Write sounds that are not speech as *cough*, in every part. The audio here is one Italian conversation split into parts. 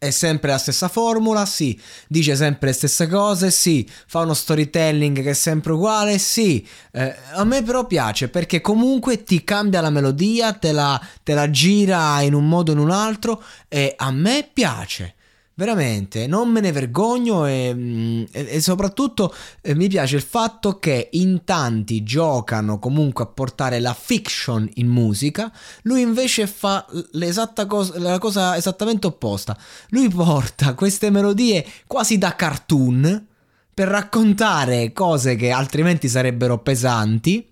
È sempre la stessa formula, sì. Dice sempre le stesse cose, sì. Fa uno storytelling che è sempre uguale, sì. Eh, a me però piace perché comunque ti cambia la melodia, te la, te la gira in un modo o in un altro e a me piace. Veramente, non me ne vergogno e, mm, e, e soprattutto eh, mi piace il fatto che in tanti giocano comunque a portare la fiction in musica, lui invece fa l'esatta cosa, la cosa esattamente opposta. Lui porta queste melodie quasi da cartoon per raccontare cose che altrimenti sarebbero pesanti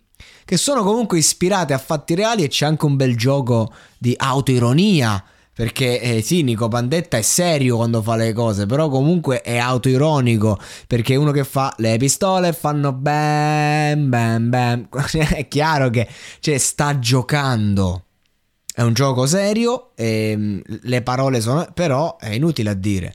che sono comunque ispirate a fatti reali e c'è anche un bel gioco di autoironia perché eh, sì, Nico Pandetta è serio quando fa le cose, però comunque è autoironico. Perché uno che fa le pistole fanno bam bam bam. *laughs* è chiaro che cioè, sta giocando. È un gioco serio, ehm, le parole sono... però è inutile a dire.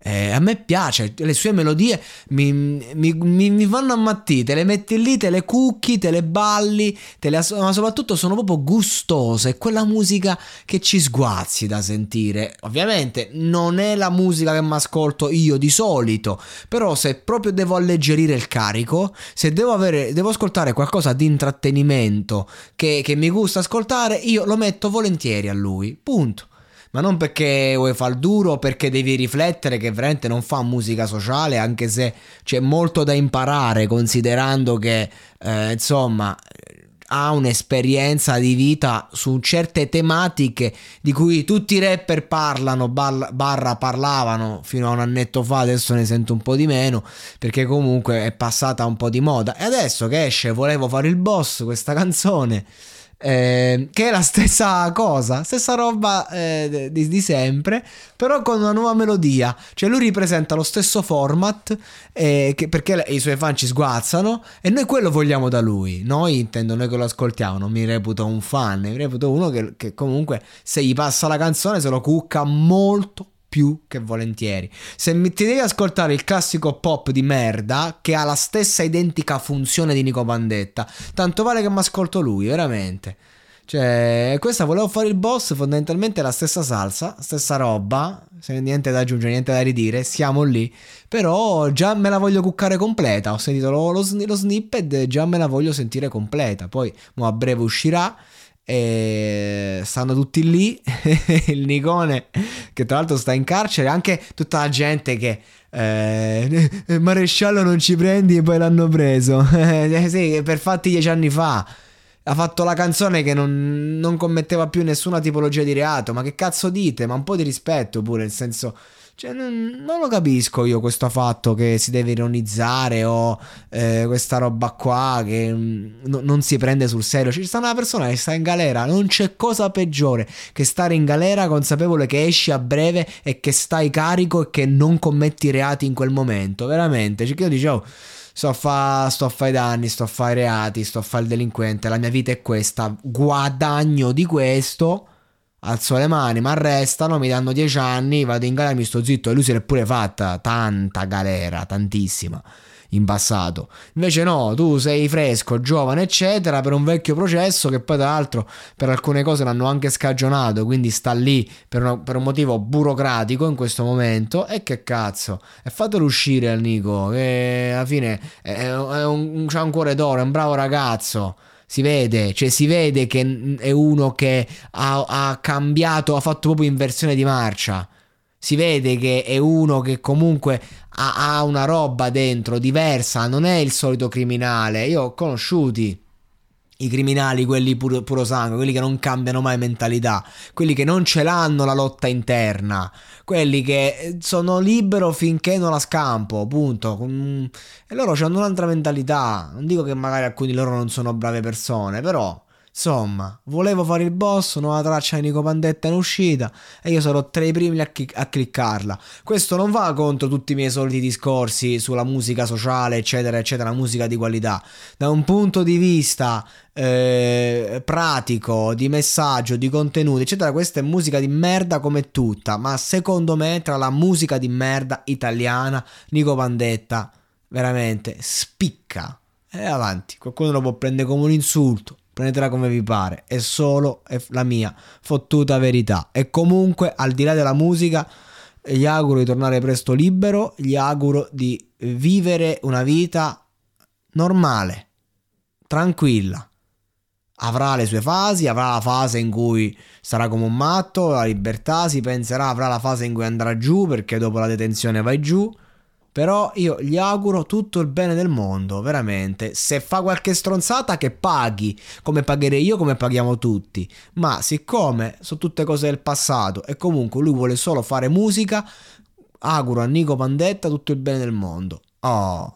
Eh, a me piace, le sue melodie mi, mi, mi, mi, fanno ammattire, te le metti lì, te le cucchi, te le balli, te le, ma soprattutto sono proprio gustose, quella musica che ci sguazzi da sentire. Ovviamente non è la musica che mi ascolto io di solito, però se proprio devo alleggerire il carico, se devo, avere, devo ascoltare qualcosa di intrattenimento che, che mi gusta ascoltare, io lo metto volentieri a lui, punto ma non perché vuoi far duro, perché devi riflettere che veramente non fa musica sociale, anche se c'è molto da imparare, considerando che, eh, insomma, ha un'esperienza di vita su certe tematiche di cui tutti i rapper parlano, barra parlavano fino a un annetto fa, adesso ne sento un po' di meno, perché comunque è passata un po' di moda. E adesso che esce, volevo fare il boss, questa *laughs* canzone eh, che è la stessa cosa, stessa roba eh, di, di, sempre, però con una nuova melodia. Cioè lui ripresenta lo stesso format eh, che, perché i suoi fan ci sguazzano e noi quello vogliamo da lui. Noi intendo noi che lo ascoltiamo, non mi reputo un fan, mi reputo uno che, che comunque se gli passa la canzone se lo cucca molto più che volentieri. Se mi, ti devi ascoltare il classico pop di merda che ha la stessa identica funzione di Nico Bandetta, tanto vale che mi ascolto lui, veramente. Cioè, questa volevo fare il boss, fondamentalmente la stessa salsa, stessa roba, niente da aggiungere, niente da ridire, siamo lì. Però già me la voglio cuccare completa, ho sentito lo, lo, lo snippet, già me la voglio sentire completa. Poi a breve uscirà e stanno tutti lì. *laughs* Il Nicone che tra l'altro sta in carcere anche tutta la gente che eh, maresciallo non ci prendi e poi l'hanno preso. *laughs* Eh, sì, per fatti dieci anni fa ha fatto la canzone che non, non commetteva più nessuna tipologia di reato ma che cazzo dite ma un po' di rispetto pure nel senso cioè, non, non, lo capisco io questo fatto che si deve ironizzare o eh, questa roba qua che mm, no, non si prende sul serio. Ci sta una persona che sta in galera, non c'è cosa peggiore che stare in galera consapevole che esci a breve e che stai carico e che non commetti reati in quel momento. Veramente, cioè, io dicevo sto a fare fa i danni, sto a fare i reati, sto a fare il delinquente, la mia vita è questa, guadagno di questo alzo le mani, mi arrestano, mi danno 10 anni, vado in galera, mi sto zitto. E lui si è pure fatta tanta galera, tantissima in passato. Invece no, tu sei fresco, giovane, eccetera, per un vecchio processo che poi tra l'altro per alcune cose l'hanno anche scagionato, quindi sta lì per, una, per un motivo burocratico in questo momento. E che cazzo, e fatelo uscire al Nico, che alla fine è, è un, c'ha un cuore d'oro, è un bravo ragazzo si vede, cioè si vede che è uno che ha, ha cambiato, ha fatto proprio inversione di marcia. Si vede che è uno che comunque ha, ha, una roba dentro diversa, non è il solito criminale. Io ho conosciuti i criminali, quelli puro, puro, sangue, quelli che non cambiano mai mentalità, quelli che non ce l'hanno la lotta interna, quelli che eh, sono libero finché non la scampo, punto. E loro hanno un'altra mentalità. Non dico che magari alcuni di loro non sono brave persone, però Insomma, volevo fare il boss, nuova traccia di Nico Pandetta in uscita e io sarò tra i primi a, chi- a, cliccarla. Questo non va contro tutti i miei soliti discorsi sulla musica sociale, eccetera, eccetera, musica di qualità. Da un punto di vista eh, pratico, di messaggio, di contenuti, eccetera, questa è musica di merda come tutta, ma secondo me tra la musica di merda italiana, Nico Pandetta veramente spicca. E avanti, qualcuno lo può prendere come un insulto prendetela come vi pare, è solo la mia fottuta verità. E comunque, al di là della musica, gli auguro di tornare presto libero, gli auguro di vivere una vita normale, tranquilla. Avrà le sue fasi, avrà la fase in cui sarà come un matto, la libertà si penserà, avrà la fase in cui andrà giù perché dopo la detenzione vai giù però io gli auguro tutto il bene del mondo, veramente. Se fa qualche stronzata che paghi, come pagherei io, come paghiamo tutti. Ma siccome sono tutte cose del passato e comunque lui vuole solo fare musica, auguro a Nico Pandetta tutto il bene del mondo. Oh.